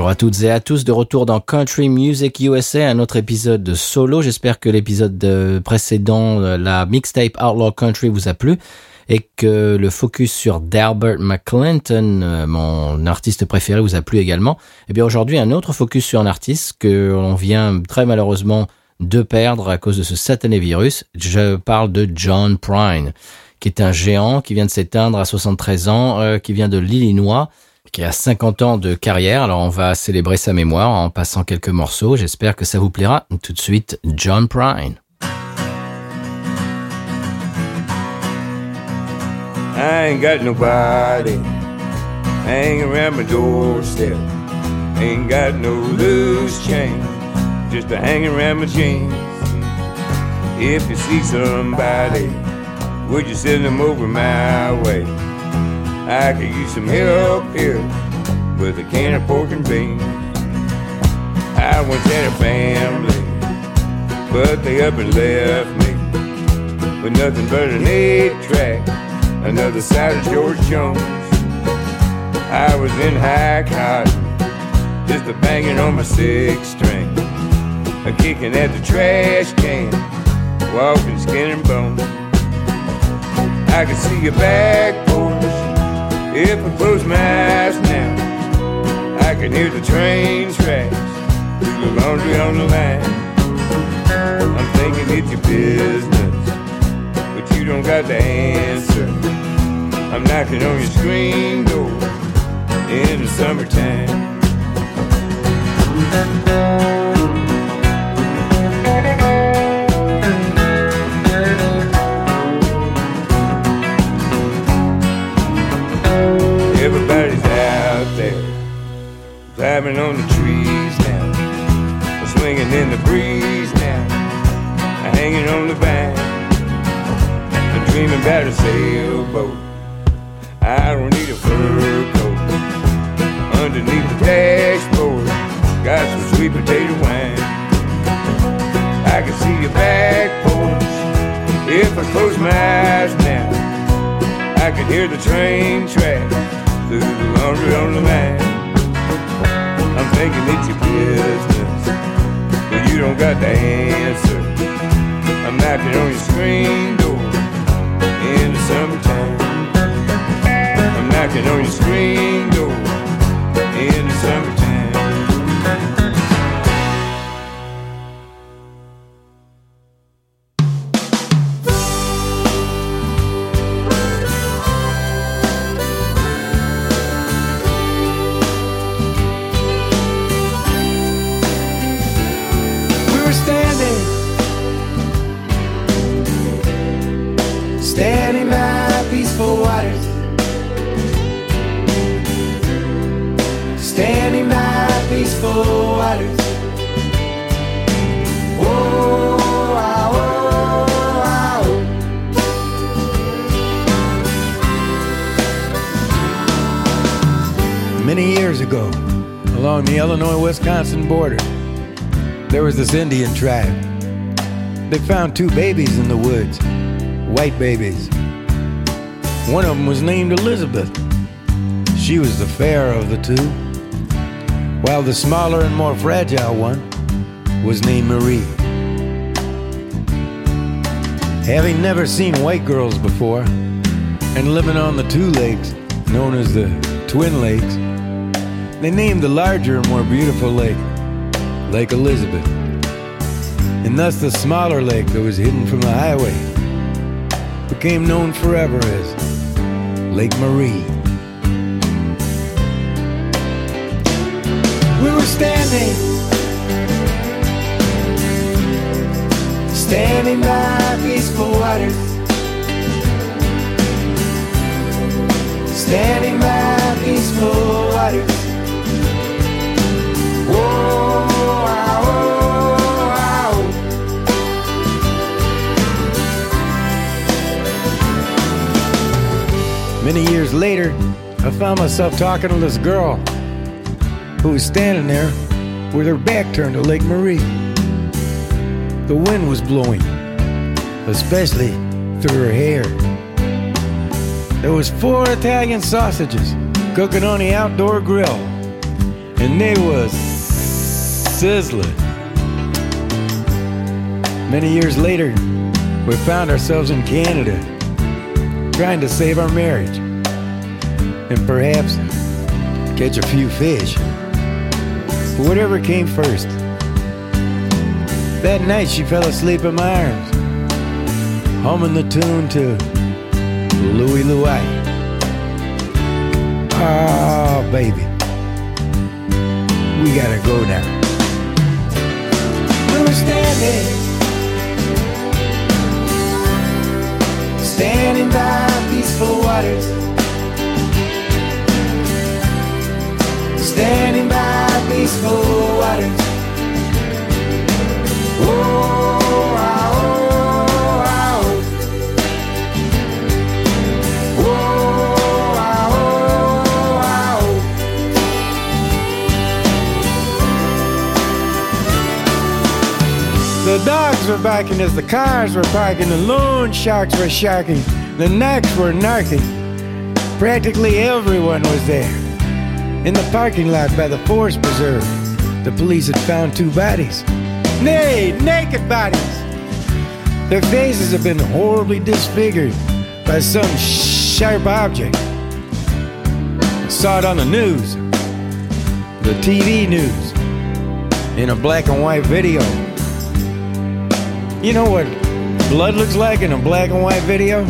Bonjour à toutes et à tous, de retour dans Country Music USA, un autre épisode de solo. J'espère que l'épisode précédent, la mixtape Outlaw Country, vous a plu et que le focus sur Delbert McClinton, euh, mon artiste préféré, vous a plu également. Eh bien aujourd'hui, un autre focus sur un artiste que l'on vient très malheureusement de perdre à cause de ce satané virus. Je parle de John Prine, qui est un géant qui vient de s'éteindre à 73 ans, euh, qui vient de l'Illinois qui a 50 ans de carrière. Alors on va célébrer sa mémoire en passant quelques morceaux. J'espère que ça vous plaira. Tout de suite, John Prine. I ain't got nobody hanging around my doorstep. Ain't got no loose change, just a hanging around my jeans. If you see somebody, would you send them over my way? I could use some help here with a can of pork and beans. I once had a family, but they up and left me with nothing but an eight track, another side of George Jones. I was in high cotton, just a banging on my six string, a kicking at the trash can, walking skin and bone. I could see your back porch if I close my eyes now, I can hear the train tracks through the laundry on the line. I'm thinking it's your business, but you don't got the answer. I'm knocking on your screen door in the summertime. Climbing on the trees now, swinging in the breeze now, hanging on the vine. I'm dreaming about a sailboat. I don't need a fur coat. Underneath the dashboard, got some sweet potato wine. I can see your back porch if I close my eyes now. I can hear the train tracks through the laundry on the line thinking it's your business, but you don't got the answer. I'm knocking on your screen door in the summertime. I'm knocking on your screen door in the summertime. Wisconsin border, there was this Indian tribe. They found two babies in the woods, white babies. One of them was named Elizabeth. She was the fairer of the two, while the smaller and more fragile one was named Marie. Having never seen white girls before, and living on the two lakes known as the Twin Lakes, they named the larger and more beautiful lake Lake Elizabeth, and thus the smaller lake that was hidden from the highway became known forever as Lake Marie. We were standing, standing by peaceful waters, standing by Many years later, I found myself talking to this girl who was standing there with her back turned to Lake Marie. The wind was blowing, especially through her hair. There was four Italian sausages cooking on the outdoor grill and they was sizzling. Many years later, we found ourselves in Canada, trying to save our marriage, and perhaps catch a few fish. Whatever came first. That night she fell asleep in my arms, humming the tune to Louie Louie. Oh, baby, we gotta go now. We were standing, standing by peaceful waters, standing by peaceful waters. Oh, ah, oh, ah, oh. Oh, ah, oh, ah, oh. The dogs were barking as the cars were parking, the loan sharks were sharking, the knacks were narking. Practically everyone was there. In the parking lot by the Forest Preserve, the police had found two bodies. Nay, naked bodies! Their faces have been horribly disfigured by some sharp object. I saw it on the news, the TV news, in a black and white video. You know what blood looks like in a black and white video?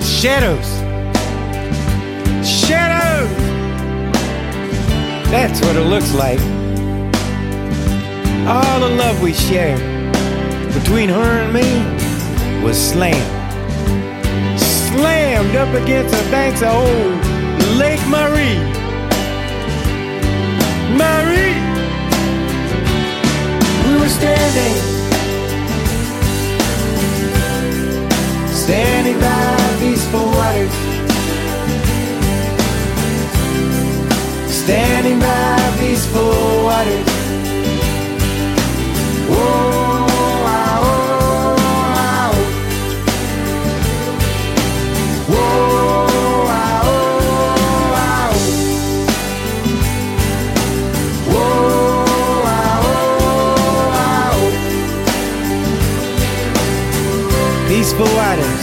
Shadows! That's what it looks like. All the love we shared between her and me was slammed. Slammed up against the banks of old Lake Marie. Marie! We were standing standing by peaceful waters, standing by peaceful waters. Oh, ah, oh, ah, oh. Oh, ah, oh, ah, oh. Oh, ah, oh, ah, oh. Peaceful waters.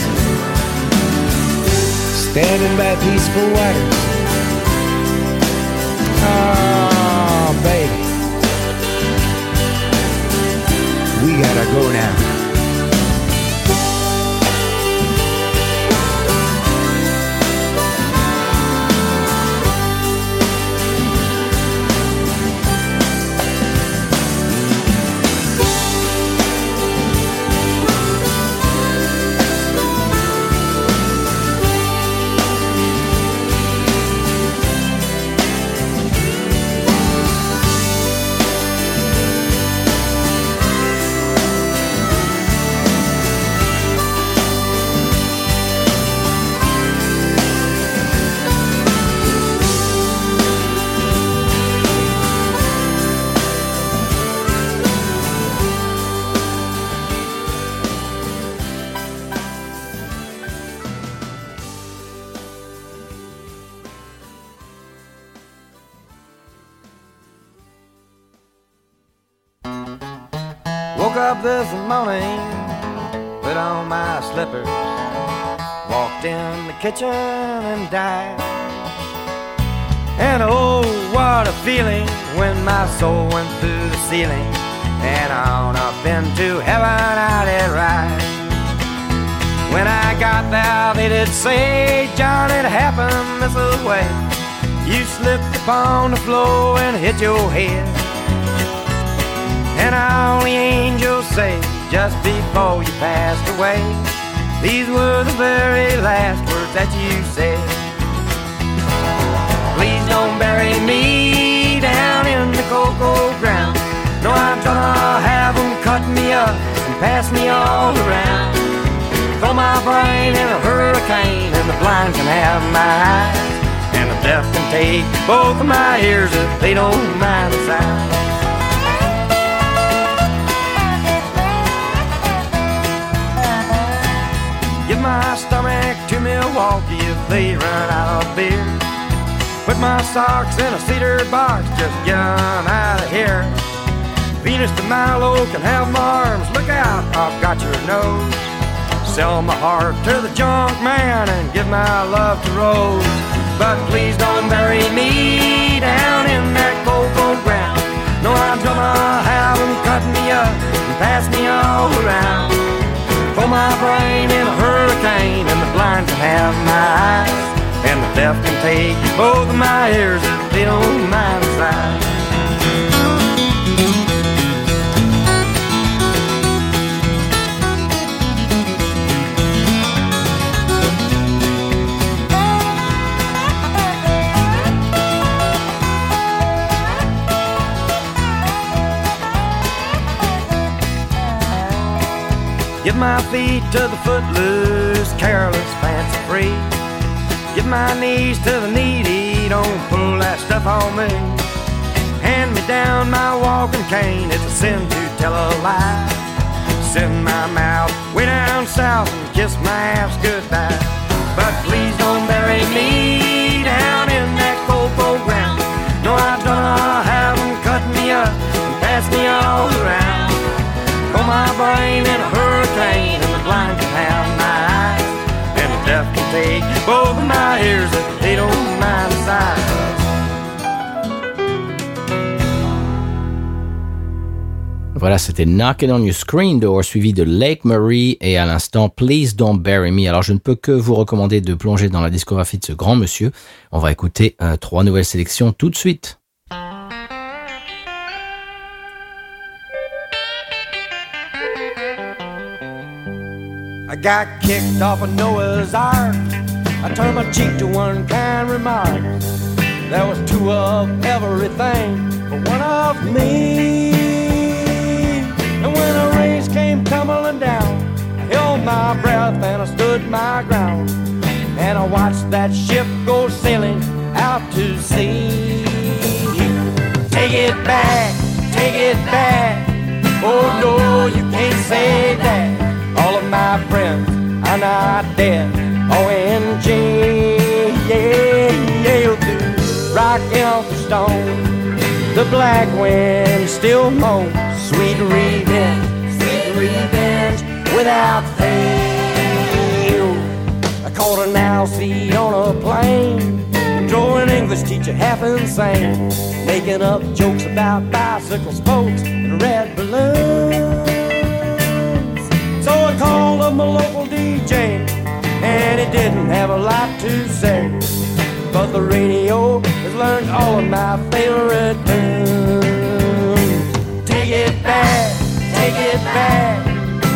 Standing by peaceful waters. Oh, baby. We gotta go now. Kitchen and died. And oh, what a feeling when my soul went through the ceiling and on up into heaven I did ride. When I got there, they did say, John, it happened this way. You slipped upon the floor and hit your head. And all the angels say just before you passed away, these were the very last that you said. Please don't bury me down in the cocoa ground. No, I'm gonna have them cut me up and pass me all around. Throw my brain in a hurricane, and the blind can have my eyes, and the deaf can take both of my ears if they don't mind the sound. Milwaukee if they run out of beer. Put my socks in a cedar box, just get out of here. Venus de Milo can have my arms, look out, I've got your nose. Sell my heart to the junk man and give my love to Rose. But please don't bury me down in that cocoa ground. No, I'm gonna have them cut me up and pass me all around. Throw my brain in a hurricane and the blind can have my eyes. And the deaf can take both of my ears if they don't mind the size. Give my feet to the footloose, careless, fancy free. Give my knees to the needy, don't pull that stuff on me. Hand me down my walking cane, it's a sin to tell a lie. Send my mouth way down south and kiss my ass goodbye. But please don't bury me down in that cocoa ground. No, I'm gonna have them cut me up and pass me all around. Throw my brain in a hurricane Voilà, c'était Knockin' on Your Screen Door, suivi de Lake Murray et à l'instant Please Don't Bury Me. Alors, je ne peux que vous recommander de plonger dans la discographie de ce grand monsieur. On va écouter euh, trois nouvelles sélections tout de suite. I got kicked off of Noah's Ark. I turned my cheek to one kind remark. There was two of everything, but one of me. And when a race came tumbling down, I held my breath and I stood my ground. And I watched that ship go sailing out to sea. Take it back, take it back. Oh no, you can't say that. All of my friends are not dead. OMG, yeah, yeah, through rock and stone. The black wind still moans. Sweet revenge, sweet revenge without fail. I caught an owl seat on a plane. Drove an English teacher half insane. Making up jokes about bicycle spokes and red balloons. So I called up my local DJ, and he didn't have a lot to say. But the radio has learned all of my favorite tunes. Take it back, take it back.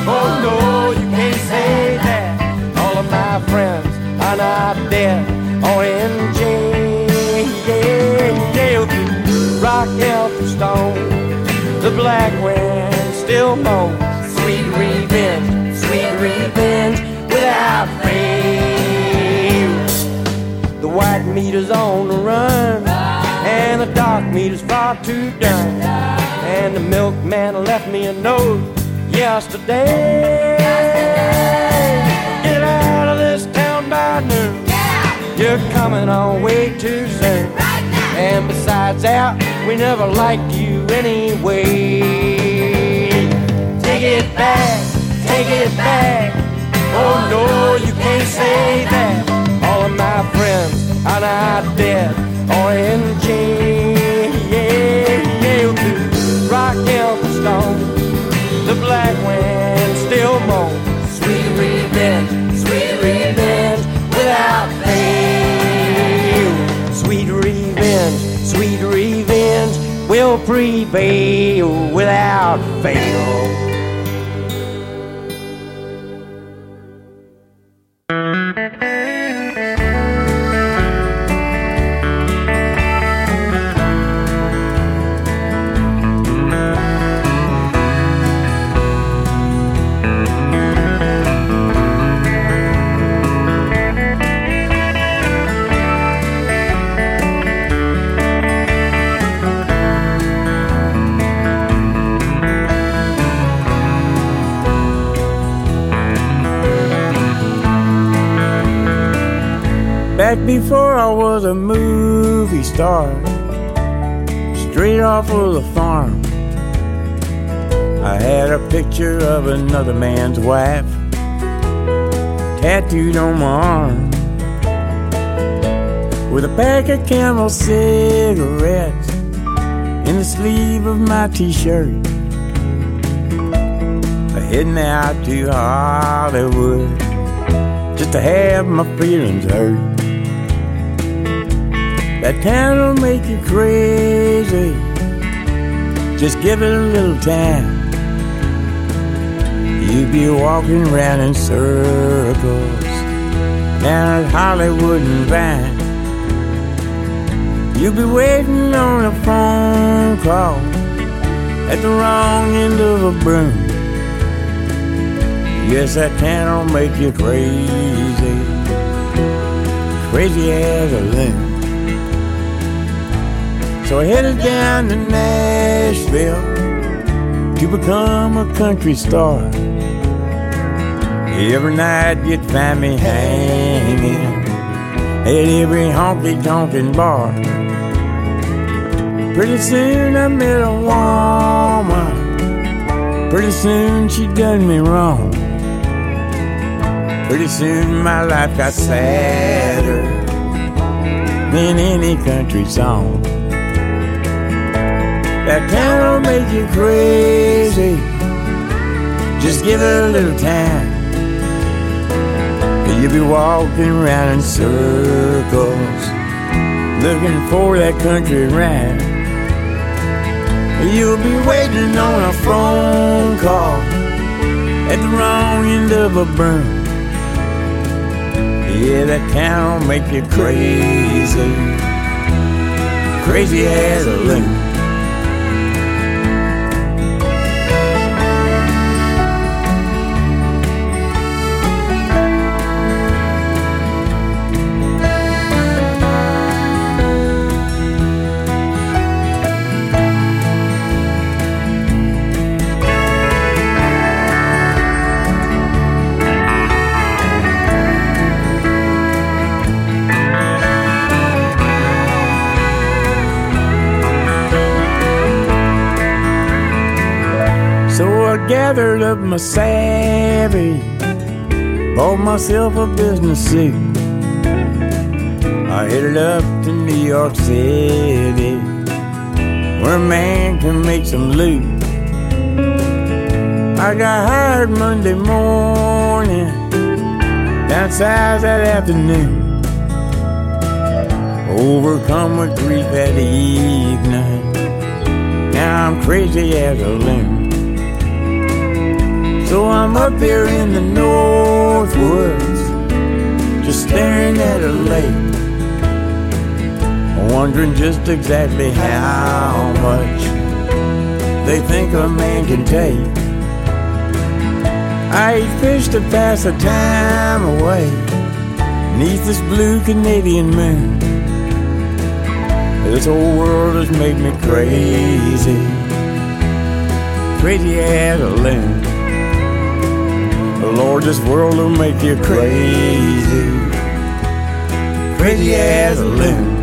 Oh no, you can't say that. All of my friends are not dead. OMG, yeah, yeah. Rock, Elf, Stone. The black wind still moans. Sweet revenge, sweet revenge without fail. The white meter's on the run, and the dark meter's far too done. And the milkman left me a note yesterday. Get out of this town by noon. You're coming on way too soon. And besides that, we never liked you anyway. Take it back, take it back. Oh no, you can't say that. All of my friends are not dead. OMG, yeah, Stone. The black wind still moans. Sweet revenge, sweet revenge without fail. Sweet revenge, sweet revenge will prevail without fail. I was a movie star, straight off of the farm. I had a picture of another man's wife tattooed on my arm with a pack of Camel cigarettes in the sleeve of my t-shirt. I heading out to Hollywood just to have my feelings hurt. That town will make you crazy. Just give it a little time. You'd be walking around in circles down at Hollywood and Vine. You'll be waiting on a phone call at the wrong end of a broom. Yes, that town'll make you crazy, crazy as a loon. So I headed down to Nashville to become a country star. Every night you'd find me hanging at every honky tonkin' bar. Pretty soon I met a woman. Pretty soon she done me wrong. Pretty soon my life got sadder than any country song. That town will make you crazy. Just give it a little time. You'll be walking around in circles, looking for that country rhyme. You'll be waiting on a phone call at the wrong end of a broom. Yeah, that town make you crazy, crazy as a loon. Gathered up my savvy, bought myself a business suit. I headed up to New York City, where a man can make some loot. I got hired Monday morning, down south that afternoon. Overcome with grief that evening, now I'm crazy as a loon. So I'm up here in the North Woods, just staring at a lake, wondering just exactly how much they think a man can take. I eat fish to pass the time away, neath this blue Canadian moon. This whole world has made me crazy, crazy as a loon. Lord, this world will make you crazy, crazy as a loon.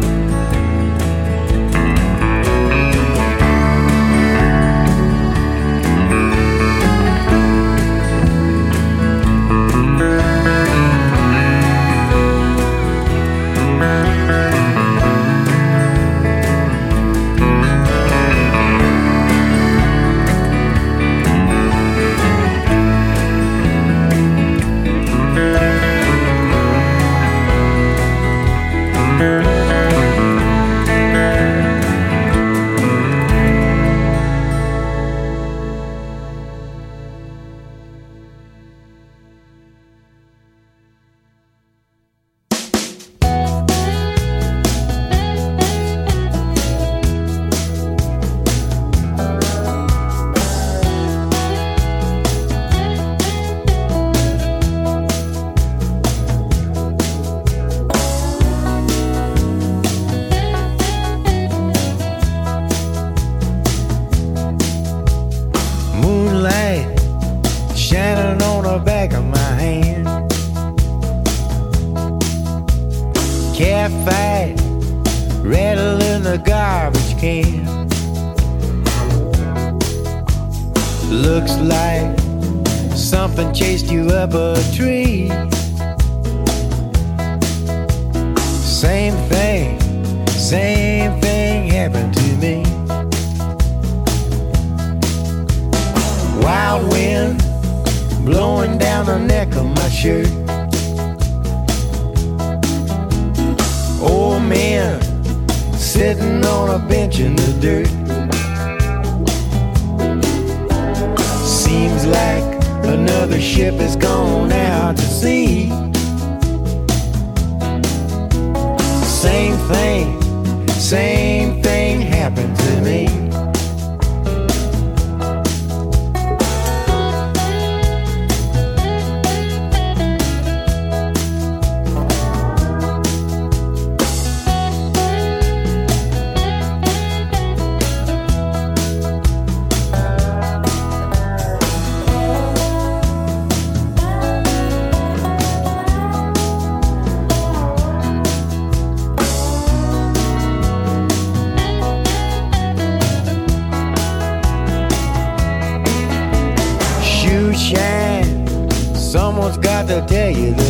To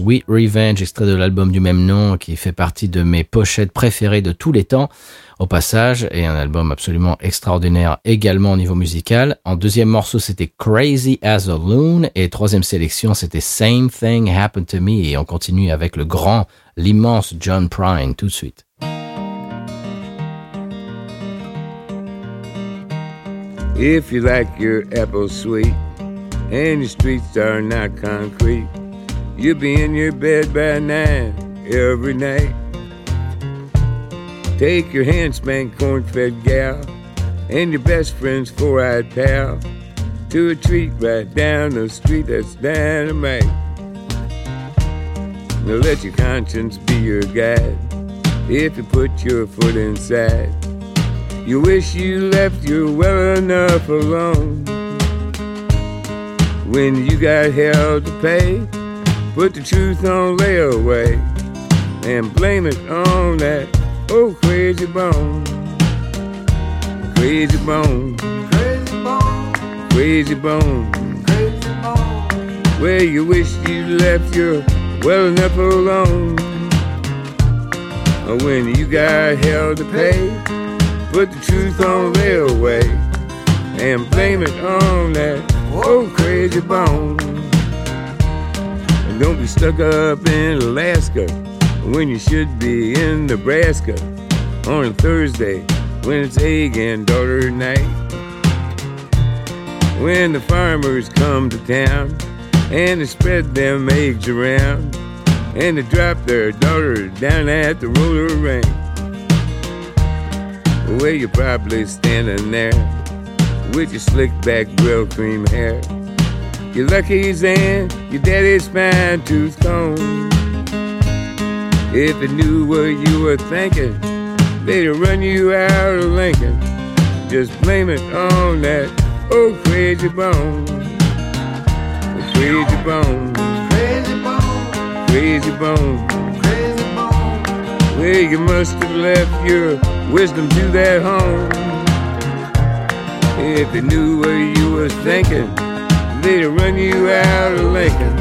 Sweet Revenge, extrait de l'album du même nom, qui fait partie de mes pochettes préférées de tous les temps, au passage, et un album absolument extraordinaire également au niveau musical. En deuxième morceau, c'était Crazy as a Loon, et troisième sélection, c'était Same Thing Happened to Me, et on continue avec le grand, l'immense John Prine, tout de suite. If you like your apple sweet streets are not concrete, you'll be in your bed by nine every night. Take your hand spank corn fed gal and your best friend's four eyed pal to a treat right down the street that's dynamite. Now let your conscience be your guide if you put your foot inside. You wish you left you well enough alone. When you got hell to pay, put the truth on layaway and blame it on that old crazy bone. Crazy bone, Crazy bone, crazy bone. crazy bone. Where you wish you left your well enough alone. When you got hell to pay, put the truth on layaway and blame it on that old crazy bone. Don't be stuck up in Alaska when you should be in Nebraska on a Thursday when it's egg and daughter night. When the farmers come to town and they spread them eggs around and they drop their daughters down at the roller rink. Where you're probably standing there with your slick back Brylcreem hair. Your lucky's and your daddy's fine tooth comb. If they knew what you were thinking, they'd run you out of Lincoln. Just blame it on that old crazy bone. Crazy bone, Crazy bone, crazy bone. Crazy bone. Well, you must have left your wisdom to that home. If they knew what you was thinking, they'd run you out of Lincoln.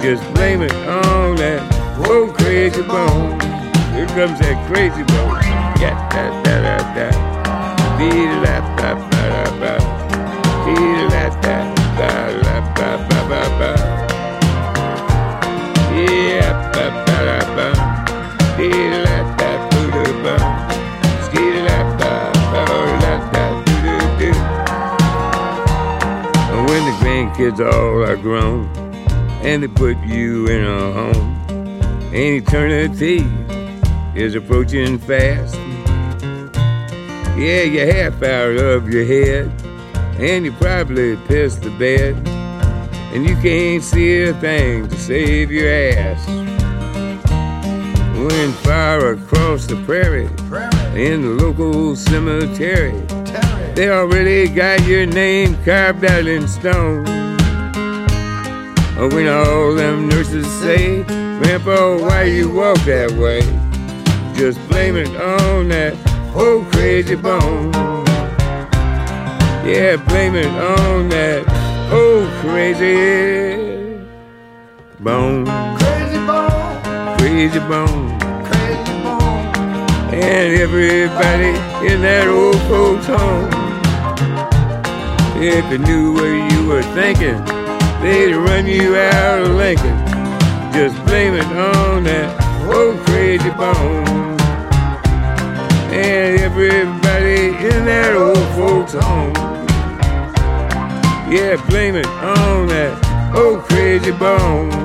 Just blame it on that old crazy bone. Here comes that crazy bone. Yeah, da da da da. Dee da da da da da. Dee da da da grandkids all are grown and they put you in a home, and eternity is approaching fast. Yeah, you're half out of your head, and you probably pissed the bed, and you can't see a thing to save your ass. When far across the prairie, in the local cemetery, they already got your name carved out in stone. Oh, when all them nurses say, Grandpa, why you walk that way? Just blame it on that old crazy bone. Yeah, blame it on that old crazy bone. Crazy bone. Crazy bone. Crazy bone. And everybody in that old folks' home. If they knew what you were thinking, they'd run you out of Lincoln. Just blame it on that old crazy bone. And everybody in that old folks' home. Yeah, blame it on that old crazy bone.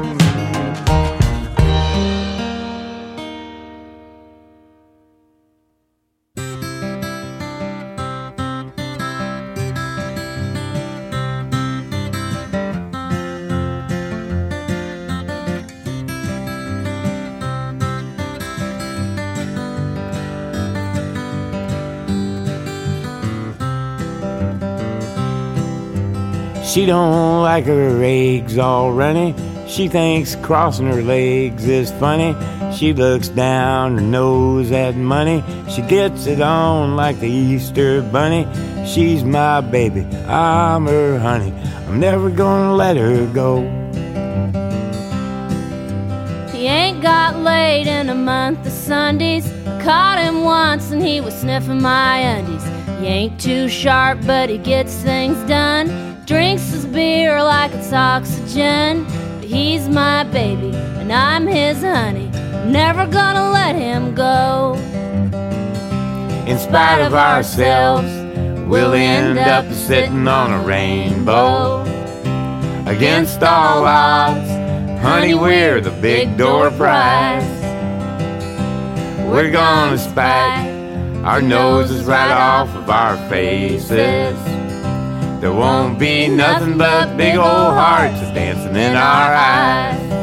She don't like her eggs all runny. She thinks crossing her legs is funny. She looks down her nose at money. She gets it on like the Easter bunny. She's my baby, I'm her honey. I'm never gonna let her go. He ain't got laid in a month of Sundays. I Caught him once and he was sniffing my undies. He ain't too sharp, but he gets things done. Drinks his beer like it's oxygen. But he's my baby and I'm his honey. Never gonna let him go. In spite of ourselves, we'll end up sitting on a rainbow. Against all odds, honey, we're the big door prize. We're gonna spike our noses right off of our faces. There won't be nothing but big old hearts dancing in our eyes.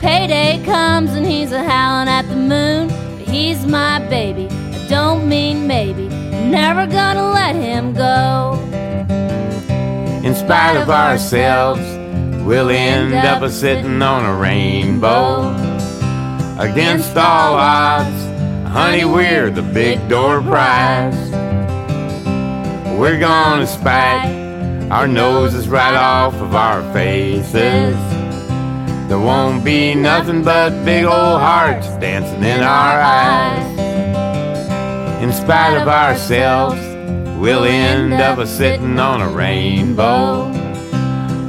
Payday comes and he's a howling at the moon. But he's my baby, I don't mean maybe. I'm never gonna let him go. In spite of ourselves, we'll end up a sitting on a rainbow. Against all odds, honey, we're the big door prize. We're gonna spike our noses right off of our faces. There won't be nothing but big old hearts dancing in our eyes. In spite of ourselves, we'll end up a sitting on a rainbow.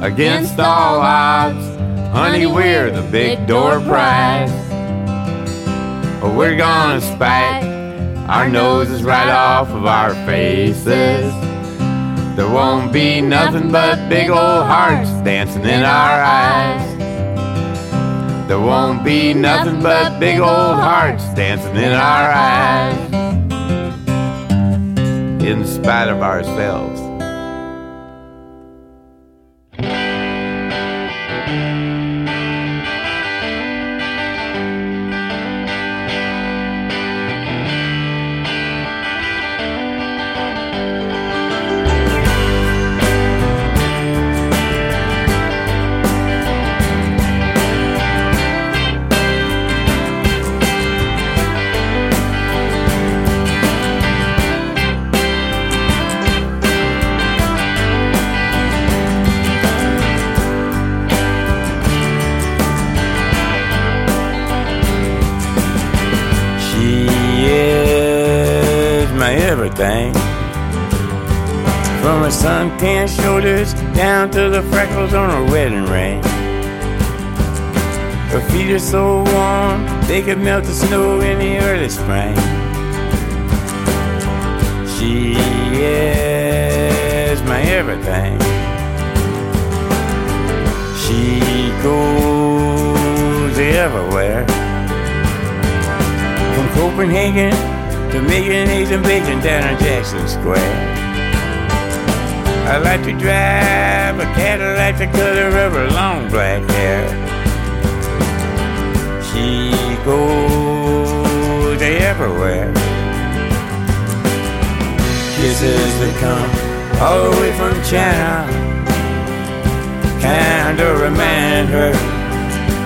Against all odds, honey, we're the big door prize. But we're gonna spike our noses right off of our faces. There won't be nothing but big old hearts dancing in our eyes. There won't be nothing but big old hearts dancing in our eyes. In spite of ourselves. Melt the snow That come all the way from China. Kinda remind her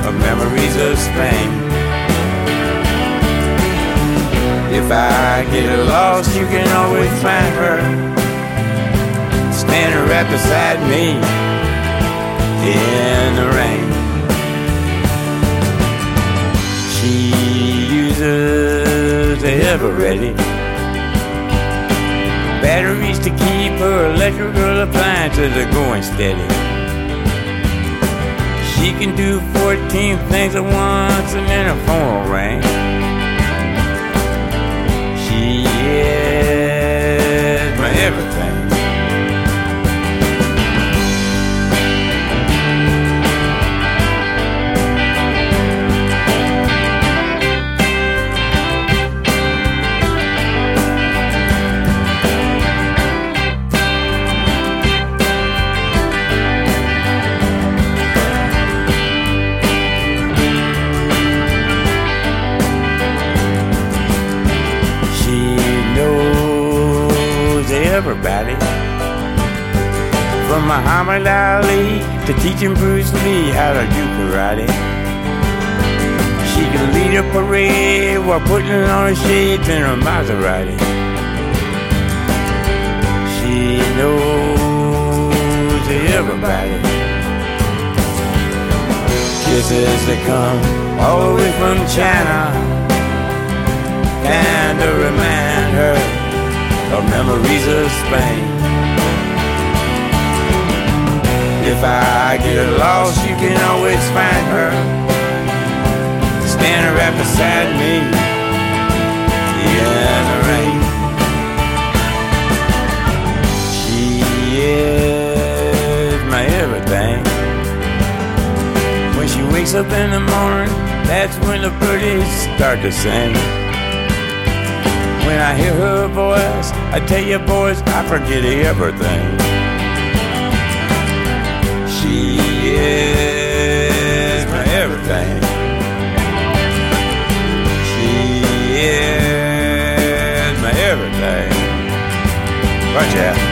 of memories of Spain. If I get lost, you can always find her standing right beside me in the rain. She uses the Eveready batteries to keep her electrical appliances are going steady. She can do 14 things at once and then her phone ring. She is my everything. Muhammad Ali to teaching Bruce Lee how to do karate. She can lead a parade while putting on her shades in her Maserati. She knows everybody. Kisses that come all the way from China and to remind her of memories of Spain. If I get lost, you can always find her standing right beside me in the rain. She is my everything. When she wakes up in the morning, that's when the birdies start to sing. When I hear her voice, I tell you boys, I forget everything. Rogério.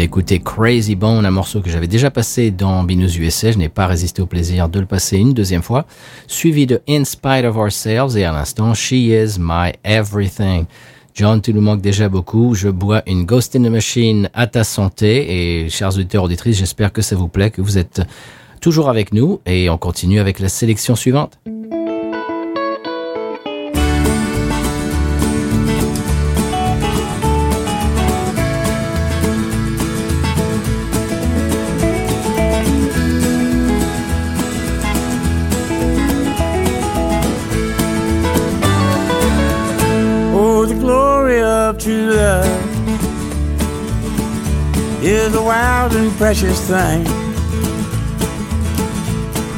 D'écouter Crazy Bone, un morceau que j'avais déjà passé dans Binous USA. Je n'ai pas résisté au plaisir de le passer une deuxième fois. Suivi de In Spite of Ourselves et à l'instant She Is My Everything. John, tu nous manques déjà beaucoup. Je bois une Ghost in the Machine à ta santé. Et chers auditeurs, auditrices, j'espère que ça vous plaît, que vous êtes toujours avec nous. Et on continue avec la sélection suivante. Precious thing.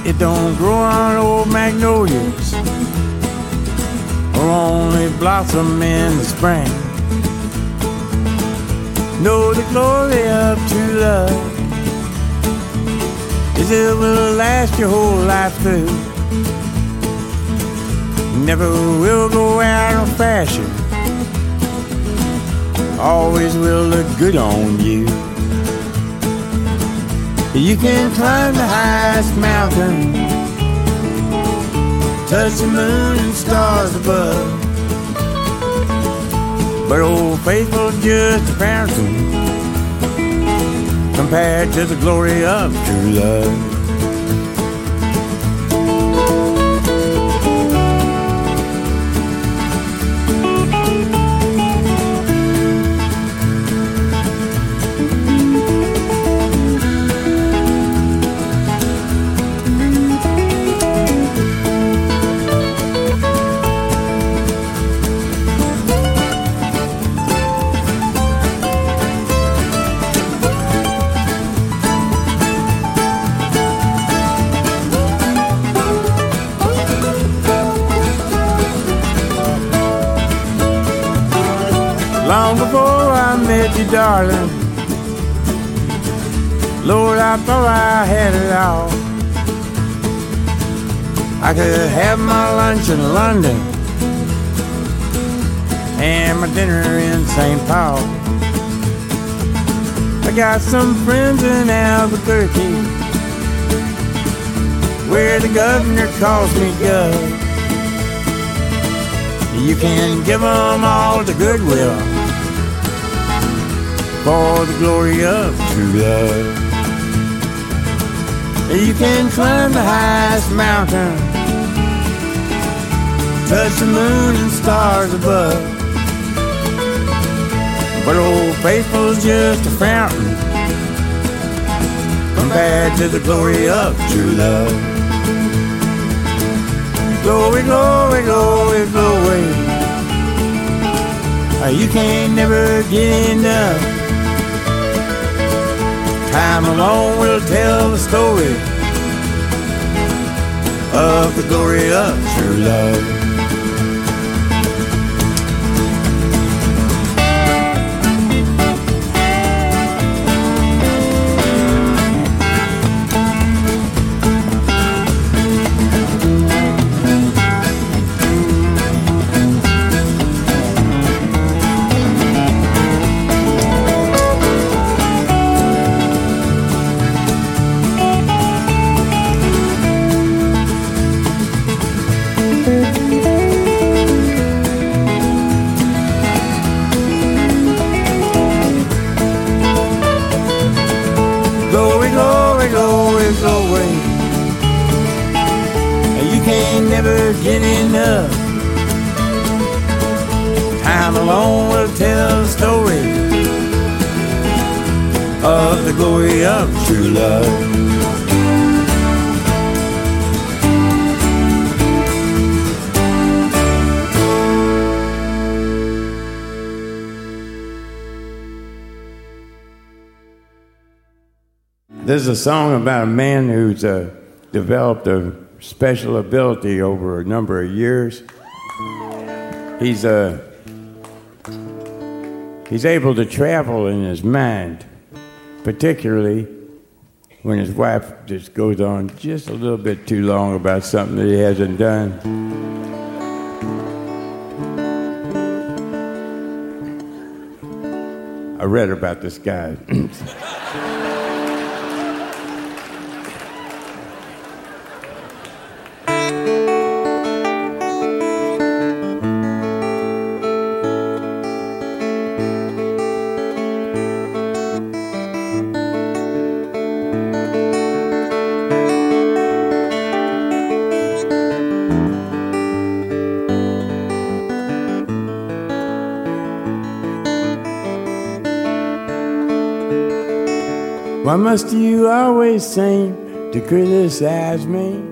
It don't grow on old magnolias or only blossom in the spring. Know the glory of true love is it will last your whole life through. Never will go out of fashion always will look good on you. You can climb the highest mountain, touch the moon and stars above. But old faithful just a fountain compared to the glory of true love. Darling. Lord, I thought I had it all. I could have my lunch in London and my dinner in St. Paul. I got some friends in Albuquerque where the governor calls me Gov. You can give them all the goodwill for the glory of true love. You can climb the highest mountain, touch the moon and stars above. But old faithful's just a fountain compared to the glory of true love. Glory, glory, glory, glory. You can't never get enough. Time alone will tell the story of the glory of true love. This is a song about a man who's uh, developed a special ability over a number of years. He's uh, he's able to travel in his mind, particularly when his wife just goes on just a little bit too long about something that he hasn't done. I read about this guy. must you always seem to criticize me?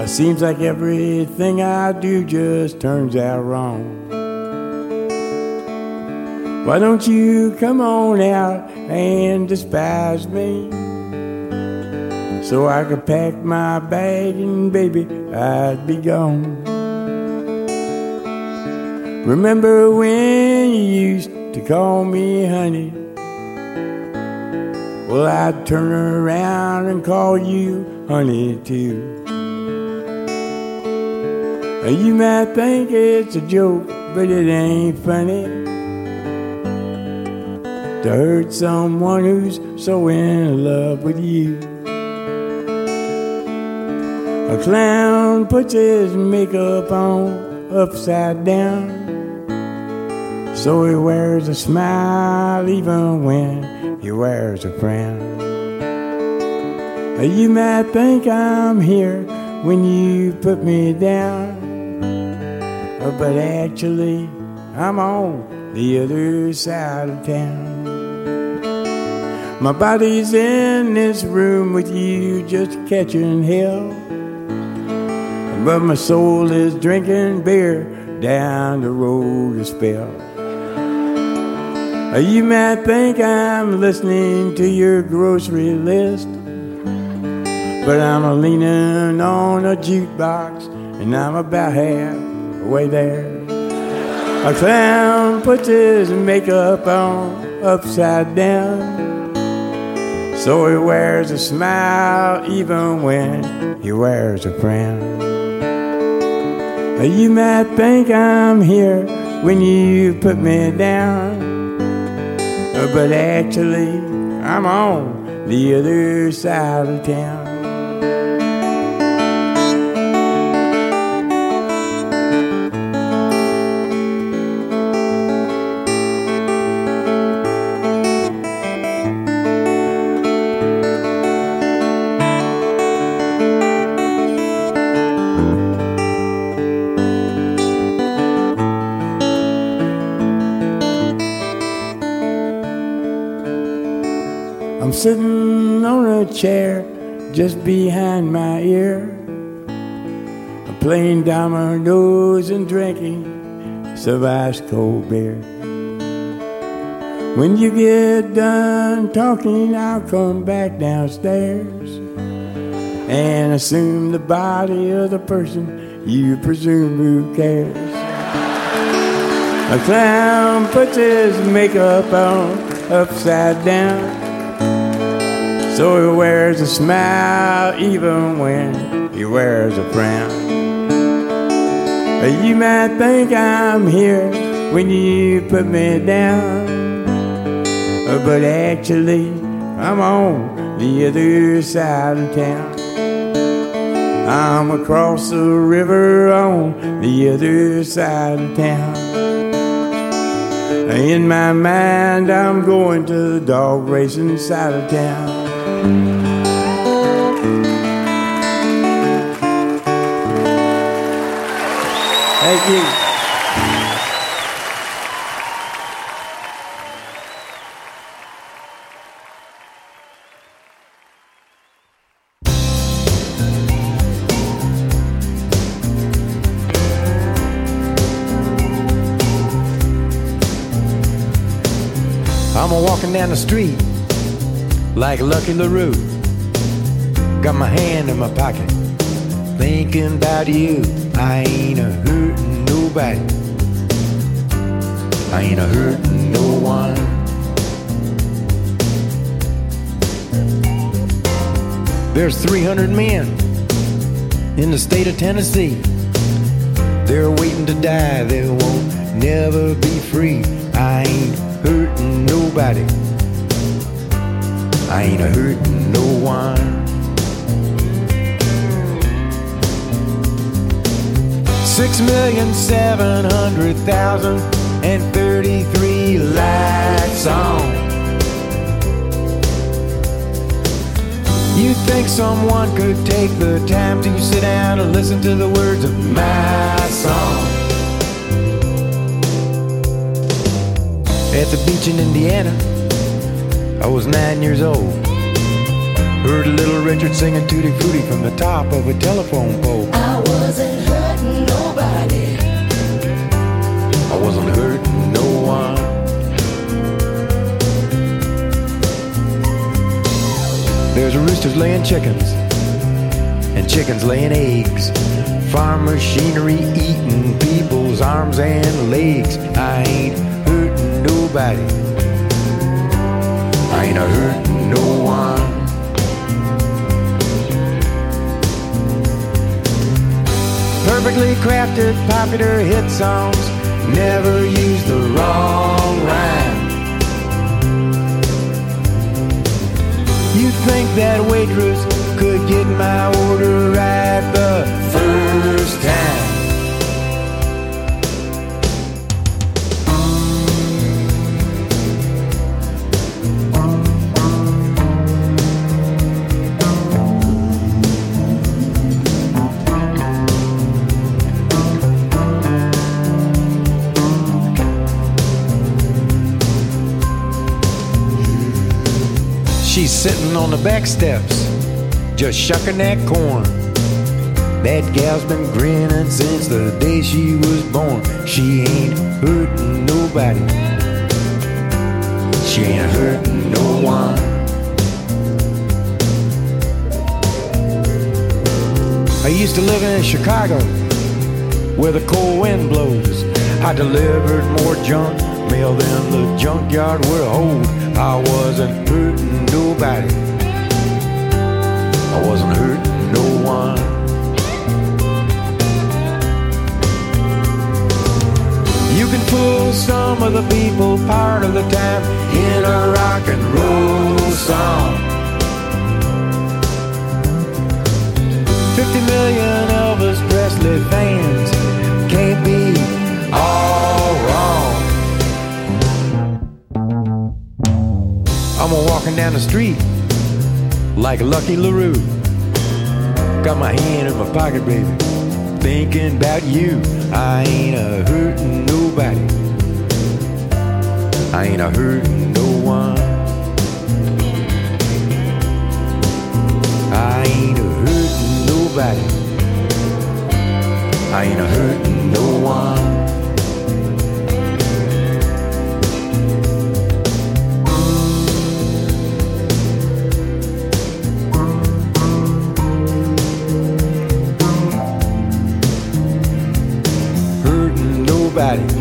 It seems like everything I do just turns out wrong. Why don't you come on out and despise me? So I could pack my bag and baby, I'd be gone. Remember when you used to call me honey? Well, I'd turn around and call you honey too. And You might think it's a joke, but it ain't funny to hurt someone who's so in love with you. A clown puts his makeup on upside down, so he wears a smile even when he wears a frown. You might think I'm here when you put me down, but actually I'm on the other side of town. My body's in this room with you just catching hell, but my soul is drinking beer down the road a spell. Uh, you might think I'm listening to your grocery list, but I'm leaning on a jukebox and I'm about halfway there. A clown puts his makeup on upside down, so he wears a smile even when he wears a frown. Uh, you might think I'm here when you put me down. But actually, I'm on the other side of town. Just behind my ear. Playing dominoes and drinking some ice cold beer. When you get done talking, I'll come back downstairs and assume the body of the person you presume who cares. A clown puts his makeup on upside down. So he wears a smile even when he wears a frown. You might think I'm here when you put me down, but actually I'm on the other side of town. I'm across the river on the other side of town. In my mind, I'm going to the dog racing side of town. Thank you. I'm walking down the street like Lucky LaRue. Got my hand in my pocket, thinking about you. I ain't a hurting nobody. I ain't a hurting no one. There's 300 men in the state of Tennessee. They're waiting to die. They won't never be free. I ain't hurting nobody. I ain't hurting no one. Six million seven hundred thousand and thirty-three lights on. You think someone could take the time to sit down and listen to the words of my song? At the beach in Indiana, I was nine years old. Heard little Richard singing Tutti Frutti from the top of a telephone pole. I wasn't hurting nobody. I wasn't hurting no one. There's roosters laying chickens, and chickens laying eggs. Farm machinery eating people's arms and legs. I ain't hurting nobody. I ain't a hurting no one. Perfectly crafted popular hit songs never use the wrong rhyme. You'd think that waitress could get my order right the first time? Sitting on the back steps, just shucking that corn. That gal's been grinning since the day she was born. She ain't hurting nobody. She ain't hurting no one. I used to live in Chicago, where the cold wind blows. I delivered more junk mail than the junkyard would hold. I wasn't hurting nobody. I wasn't hurting no one. You can fool some of the people part of the time in a rock and roll song. 50 million Elvis Presley fans can't be all I'm a walking down the street like Lucky LaRue. Got my hand in my pocket, baby, thinking about you. I ain't a hurting nobody. I ain't a hurting no one. I ain't a hurting nobody. I ain't a hurting no one. Nobody.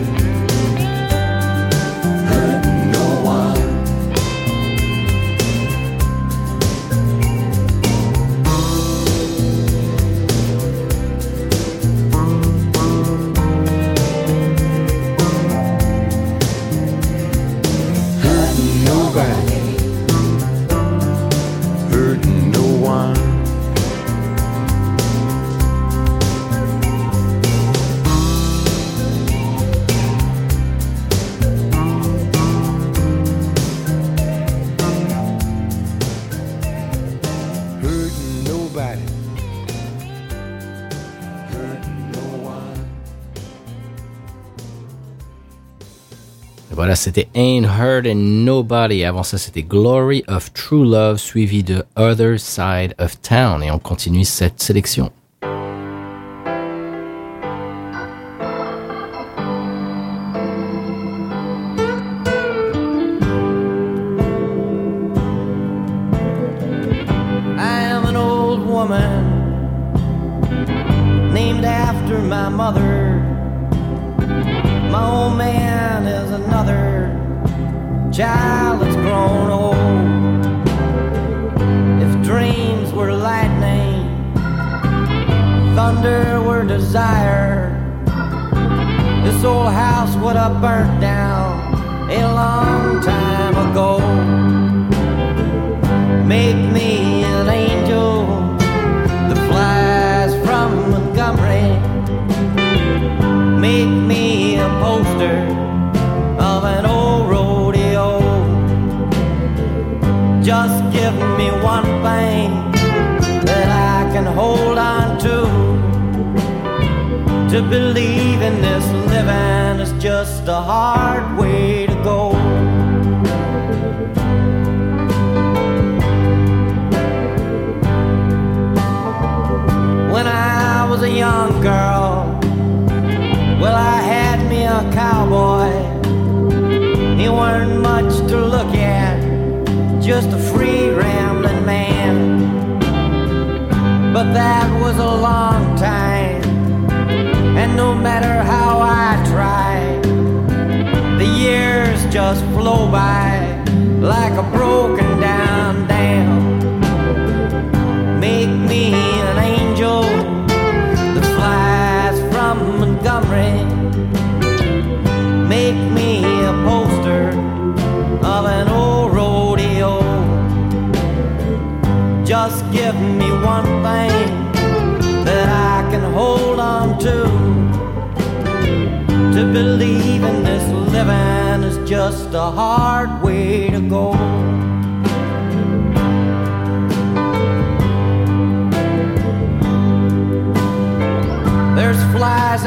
Voilà, c'était Ain't Hurting Nobody. Avant ça, c'était Glory of True Love, suivi de Other Side of Town. Et on continue cette sélection.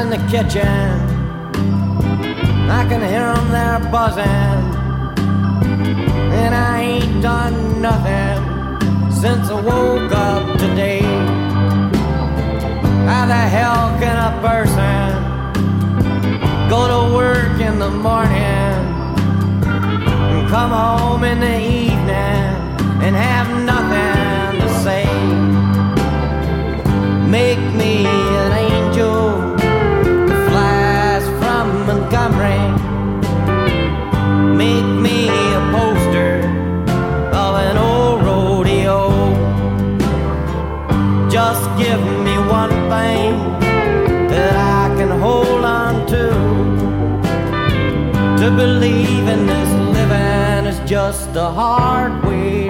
In the kitchen. I can hear them there buzzing. And I ain't done nothing since I woke up today. How the hell can a person go to work in the morning and come home in the evening and have nothing to say? Make me In this living is just a hard way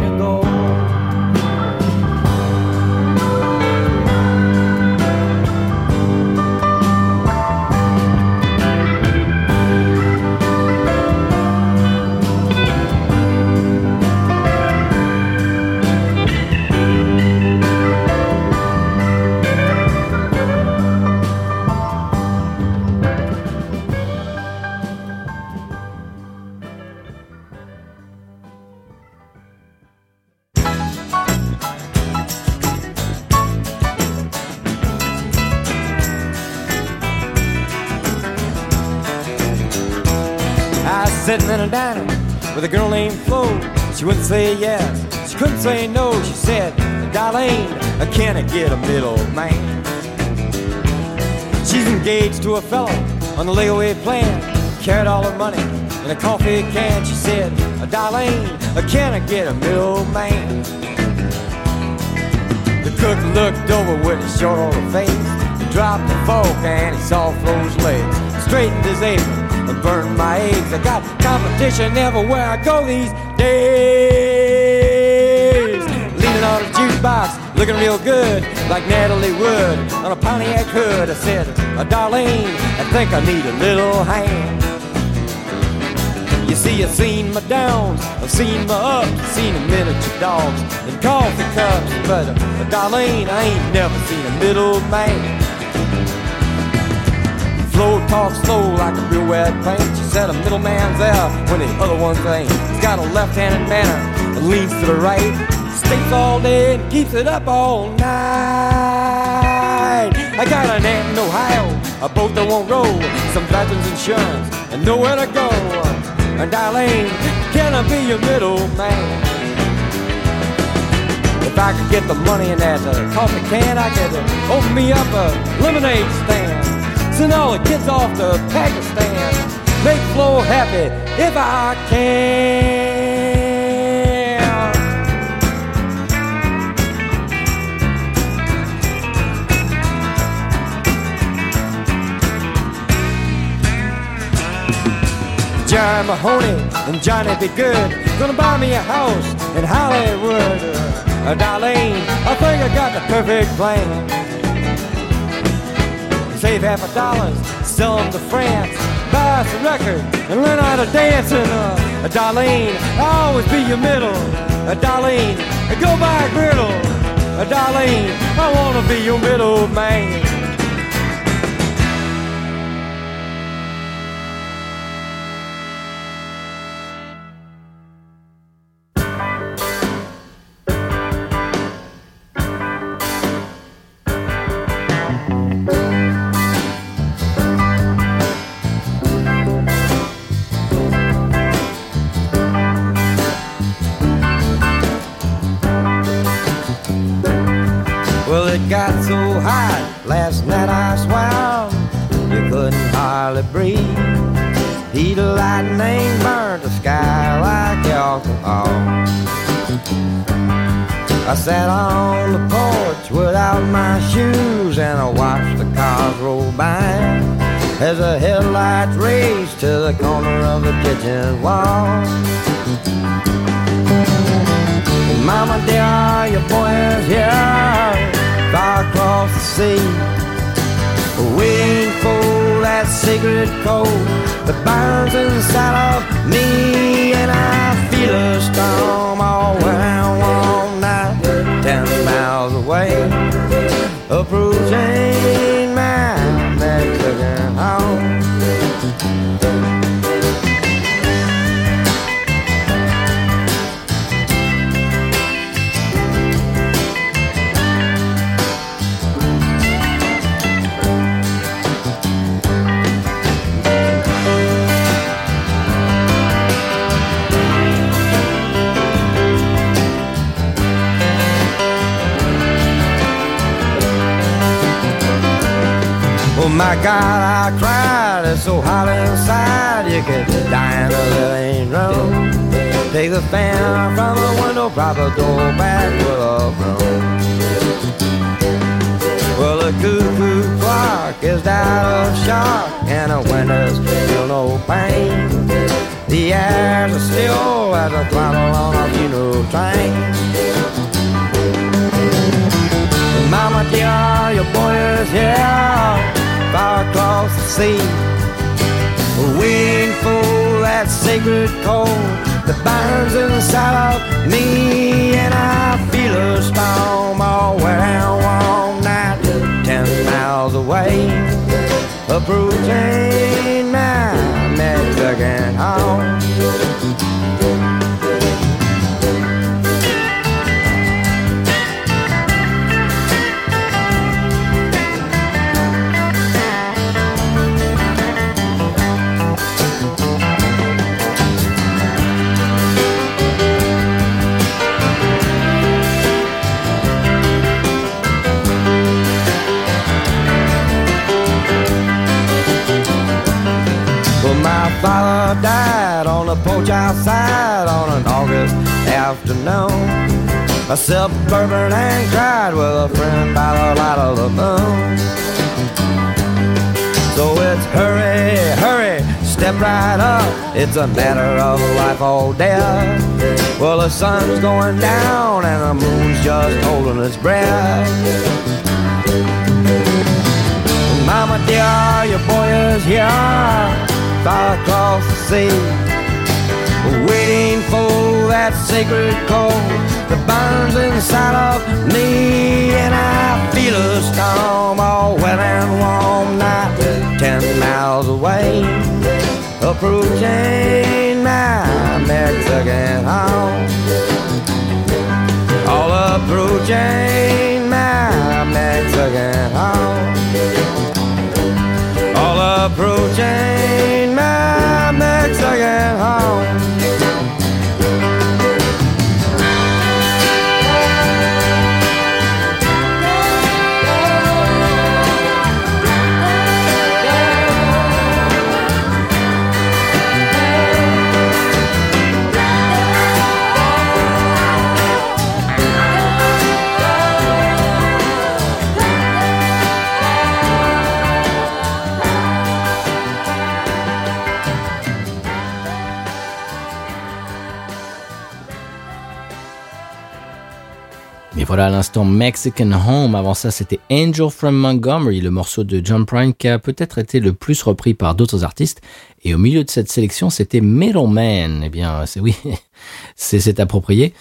a girl named Flo. She wouldn't say yes, she couldn't say no. She said, Darlene, can I get a middle man? She's engaged to a fellow on the layaway plan. Carried all her money in a coffee can. She said, Darlene, can I get a middle man? The cook looked over with a short on face. He dropped the fork and he saw Flo's legs. Straightened his apron burned my eggs. I got competition everywhere I go these days. Leaning on a jukebox, looking real good, like Natalie Wood on a Pontiac hood. I said, Darlene, I think I need a little hand. You see, I've seen my downs, I've seen my ups, seen a miniature dogs and coffee cups, but uh, Darlene, I ain't never seen a middle man. Flo talks slow like a real wet paint. She said a middleman's there when the other ones ain't. He's got a left-handed manner and leans to the right. Stays all day and keeps it up all night. I got an aunt in Ohio, a boat that won't roll, some veterans insurance, and nowhere to go. And Darlene, can I be your middleman? If I could get the money in that uh, coffee can, I could open me up a lemonade stand. Send all the kids off to Pakistan. Make Flo happy if I can. Jerry Mahoney and Johnny Be Good gonna buy me a house in Hollywood. Uh, Darlene, I think I got the perfect plan. Save half a dollars, sell them to France, buy us a record, and learn how to dance. And uh, Darlene, I'll always be your middle. Uh, Darlene, go buy a griddle. Uh, Darlene, I wanna be your middle man. Got so hot last night I swam, you couldn't hardly breathe. Heat of lightning burned the sky like alcohol. I sat on the porch without my shoes and I watched the cars roll by as the headlights raced to the corner of the kitchen wall. Secret code that burns inside of me, and I feel a storm God, I cried. It's so hot inside. You could die in a living room. Take the fan from the window, prop the door back with a broom. Well, the cuckoo clock is out of shock, and the windows feel no pain. The airs are still as a throttle on a funeral train. Mama dear, your boy is here, far across the sea, waiting for that sacred call that burns inside of me, and I feel a storm all around all night, ten miles away, approaching Sipped bourbon and cried with a friend by the light of the moon. So it's hurry, hurry, step right up. It's a matter of life or death. Well, the sun's going down and the moon's just holding its breath. Mama dear, your boy is here, far across the sea, waiting for that sacred cold that burns inside of me, and I feel a storm all wet and warm night, ten miles away, approaching my Mexican home, all approaching my Mexican home. All approaching voilà à l'instant Mexican Home. Avant ça, c'était Angel from Montgomery, le morceau de John Prine qui a peut-être été le plus repris par d'autres artistes. Et au milieu de cette sélection, c'était Middleman. Eh bien, c'est oui, c'est approprié.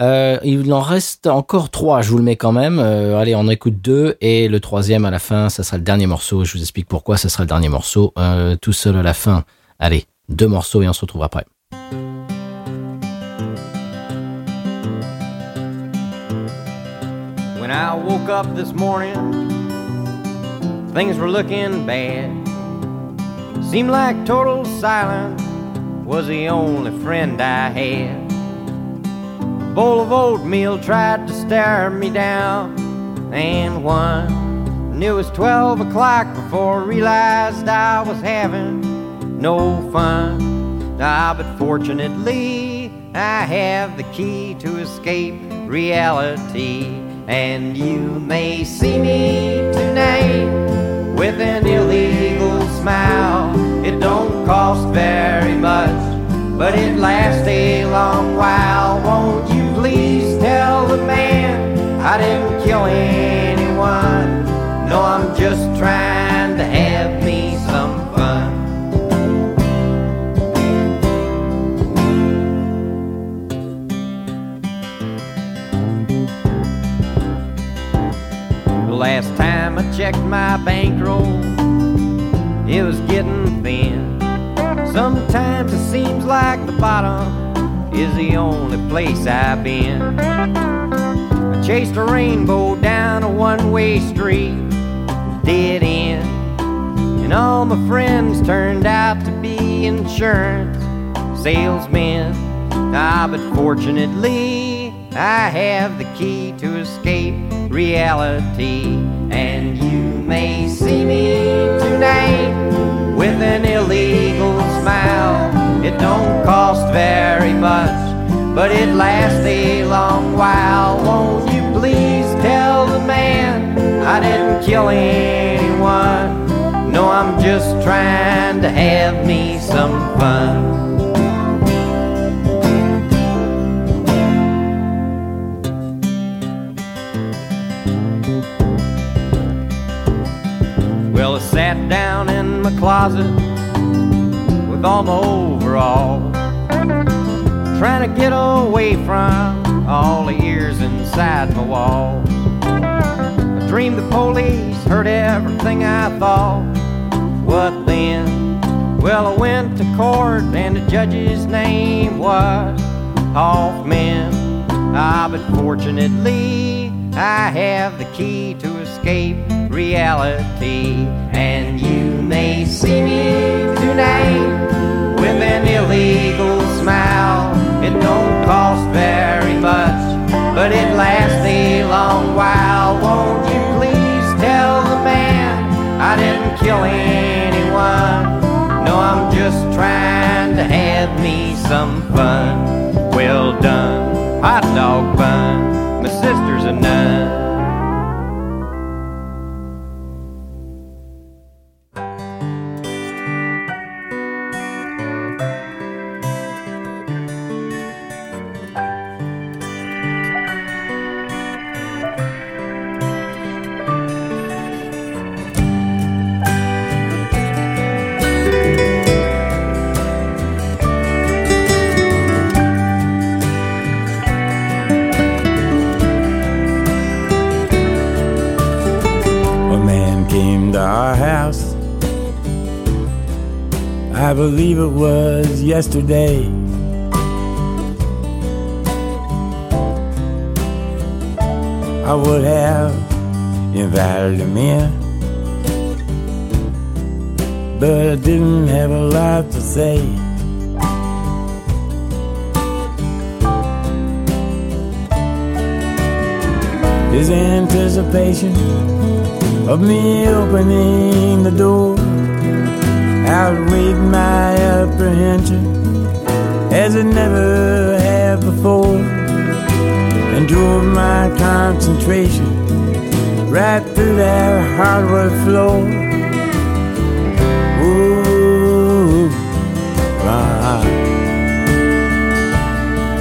Euh, il en reste encore trois, je vous le mets quand même. Euh, allez, on écoute deux et le troisième à la fin, ça sera le dernier morceau. Je vous explique pourquoi ça sera le dernier morceau. Euh, tout seul à la fin. Allez, deux morceaux et on se retrouve après. I woke up this morning, things were looking bad. Seemed like total silence was the only friend I had. A bowl of oatmeal tried to stare me down, and one. And it was 12 o'clock before I realized I was having no fun. Ah, but fortunately, I have the key to escape reality. And you may see me tonight with an illegal smile. It don't cost very much, but it lasts a long while. Won't you please tell the man I didn't kill anyone? No, I'm just trying last time I checked my bankroll, it was getting thin. Sometimes it seems like the bottom is the only place I've been. I chased a rainbow down a one way street, dead end. And all my friends turned out to be insurance salesmen. Ah, but fortunately, I have the key to escape reality. And you may see me tonight with an illegal smile. It don't cost very much, but it lasts a long while. Won't you please tell the man I didn't kill anyone? No, I'm just trying to have me some fun. Sat down in my closet with all my overalls, trying to get away from all the ears inside my wall. I dreamed the police heard everything I thought. What then? Well, I went to court and the judge's name was Hoffman. Ah, but fortunately, I have the key to escape reality. And you may see me tonight with an illegal smile. It don't cost very much, but it lasts a long while. Won't you please tell the man I didn't kill anyone? No, I'm just trying to have me some fun. Well done, hot dog bun. My sister's a nun. Yesterday. I would have invited him in, but I didn't have a lot to say. His anticipation of me opening the door outweighed my apprehension as it never had before and drove my concentration right through that hardwood floor. Ooh, ah,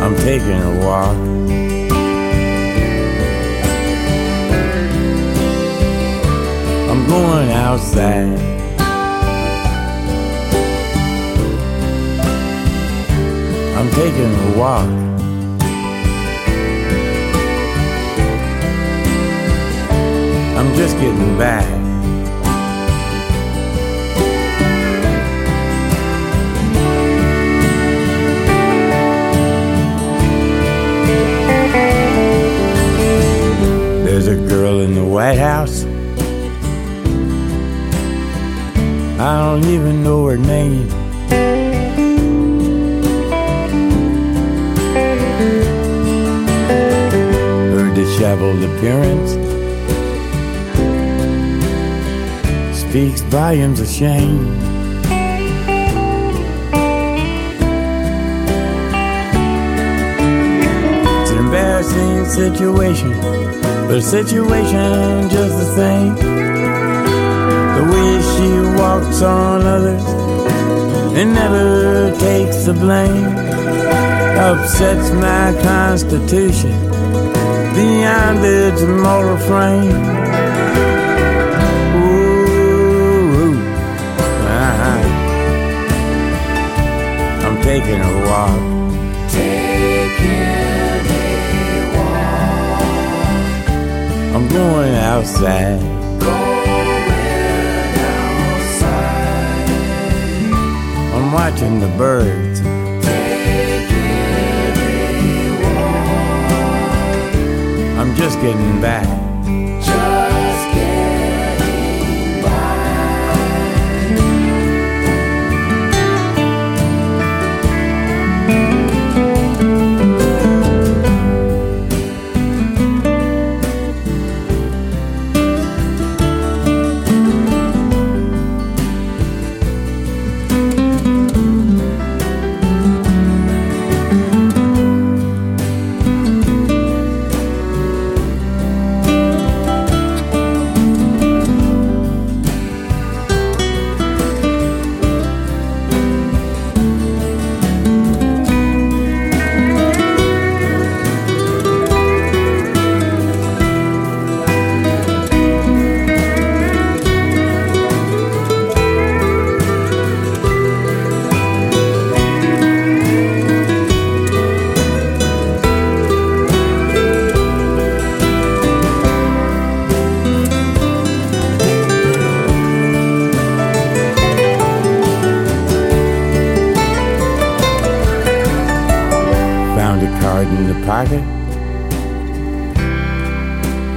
I'm taking a walk. I'm going outside. I'm taking a walk. I'm just getting back. There's a girl in the White House. I don't even know her name. Disheveled appearance speaks volumes of shame. It's an embarrassing situation, but a situation just the same. The way she walks on others and never takes the blame upsets my constitution beyond its moral frame. Ooh, I'm taking a walk. I'm going outside. I'm watching the birds. I'm just getting back.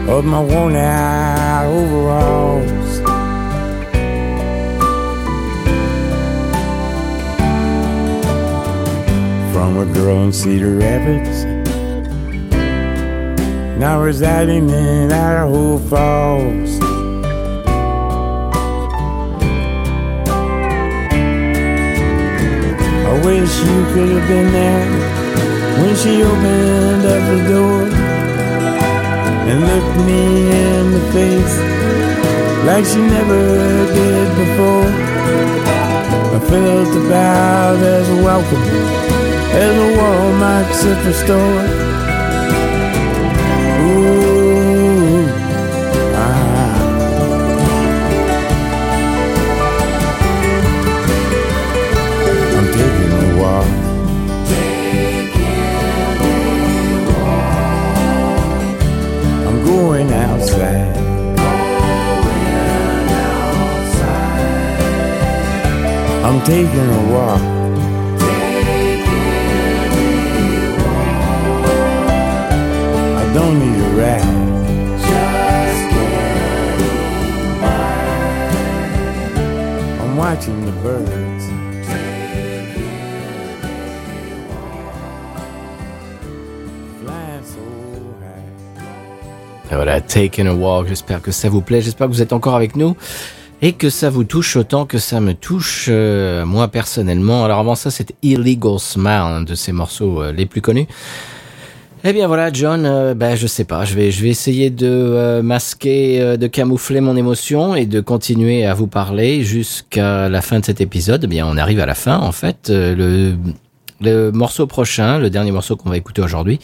Of my worn out overalls. From a girl in Cedar Rapids, now residing in Idaho Falls. I wish you could have been there when she opened up the door and looked me in the face like she never did before. I felt about as welcome as a Walmart superstore. Taking a walk. I don't need a ride. I'm watching the birds. Voilà, Taken a Walk, j'espère que ça vous plaît, j'espère que vous êtes encore avec nous et que ça vous touche autant que ça me touche euh, moi personnellement. Alors avant ça, c'était Illegal Smile, un de ces morceaux euh, les plus connus. Eh bien voilà, John, euh, ben je sais pas, je vais je vais essayer de euh, masquer, euh, de camoufler mon émotion et de continuer à vous parler jusqu'à la fin de cet épisode. Eh bien, on arrive à la fin en fait. Le le morceau prochain, le dernier morceau qu'on va écouter aujourd'hui,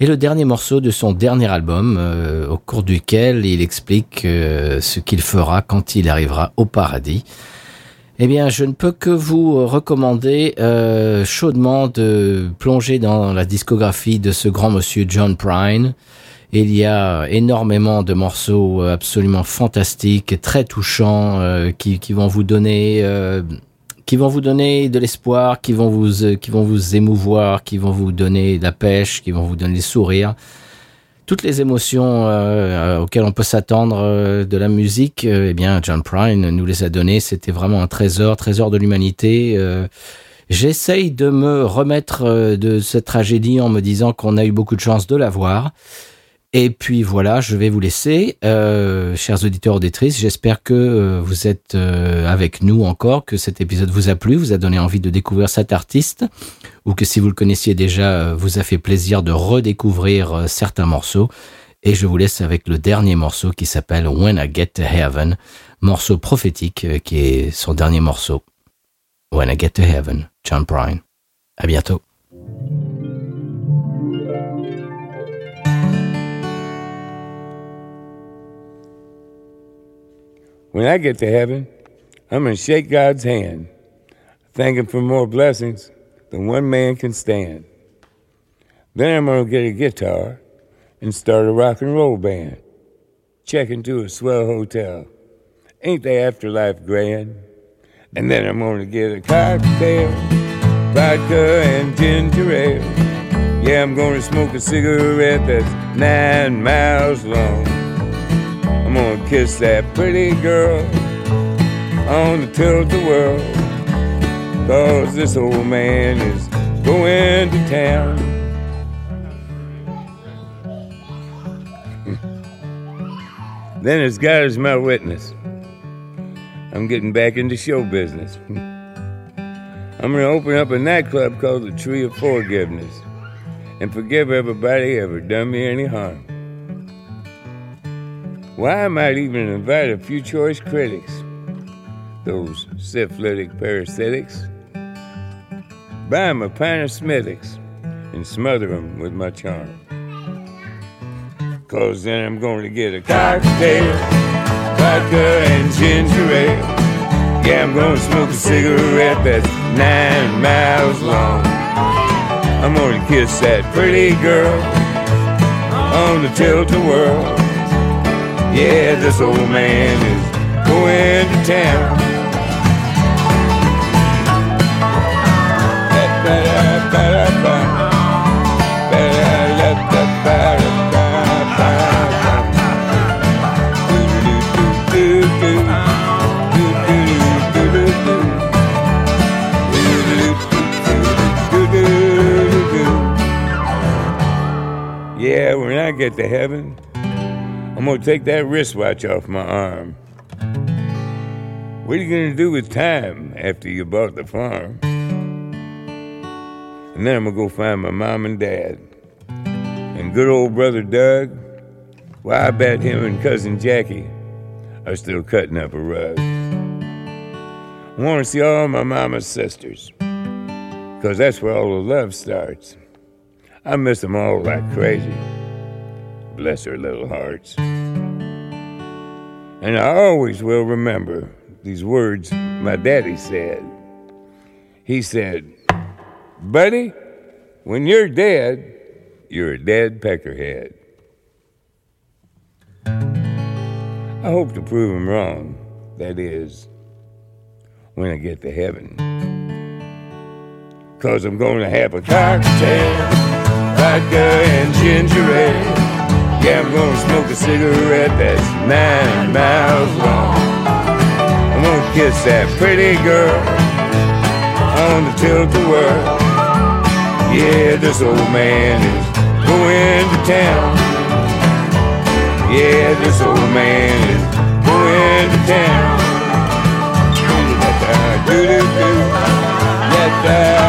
Et le dernier morceau de son dernier album, euh, au cours duquel il explique euh, ce qu'il fera quand il arrivera au paradis. Eh bien, je ne peux que vous recommander euh, chaudement de plonger dans la discographie de ce grand monsieur John Prine. Il y a énormément de morceaux absolument fantastiques très touchants qui, vont vous donner qui vont vous donner de l'espoir, qui vont vous euh, qui vont vous émouvoir, qui vont vous donner de la pêche, qui vont vous donner des sourires. Toutes les émotions euh, auxquelles on peut s'attendre euh, de la musique, euh, eh bien John Prine nous les a données. C'était vraiment un trésor, trésor de l'humanité. Euh, J'essaye de me remettre euh, de cette tragédie en me disant qu'on a eu beaucoup de chance de la voir. Et puis voilà, je vais vous laisser, euh, chers auditeurs auditrices. J'espère que euh, vous êtes euh, avec nous encore, que cet épisode vous a plu, vous a donné envie de découvrir cet artiste, ou que si vous le connaissiez déjà, vous a fait plaisir de redécouvrir certains morceaux. Et je vous laisse avec le dernier morceau qui s'appelle When I Get to Heaven, morceau prophétique qui est son dernier morceau. When I Get to Heaven, John Prine. À bientôt. When I get to heaven, I'm going to shake God's hand, thank Him for more blessings than one man can stand. Then I'm going to get a guitar and start a rock and roll band. Check into a swell hotel. Ain't the afterlife grand? And then I'm going to get a cocktail, vodka and ginger ale. Yeah, I'm going to smoke a cigarette that's nine miles long. I'm gonna kiss that pretty girl on the tilt-a-whirl. Cause this old man is going to town. then as God is my witness, I'm getting back into show business. I'm gonna open up a nightclub called the Tree of Forgiveness and forgive everybody ever done me any harm. Why, I might even invite a few choice critics, those syphilitic parasitics. Buy 'em a pint of and smother 'em with my charm. Cause then I'm going to get a cocktail, vodka and ginger ale. Yeah, I'm gonna smoke a cigarette that's nine miles long. I'm gonna kiss that pretty girl on the tilt-a-whirl. Yeah, this old man is going to town. Yeah, when I get to heaven, I'm gonna take that wristwatch off my arm. What are you gonna do with time after you bought the farm? And then I'm gonna go find my mom and dad. And good old brother Doug, well, I bet him and cousin Jackie are still cutting up a rug. I wanna see all my mama's sisters, cause that's where all the love starts. I miss them all like crazy. Bless her little hearts. And I always will remember these words my daddy said. He said, Buddy, when you're dead, you're a dead peckerhead. I hope to prove him wrong. That is, when I get to heaven. Cause I'm gonna have a cocktail, vodka and ginger ale. I'm gonna smoke a cigarette that's nine miles long. I'm gonna kiss that pretty girl on the tilt-a-whirl. Yeah, this old man is going to town. Yeah, this old man is going to town. Do do do, let that.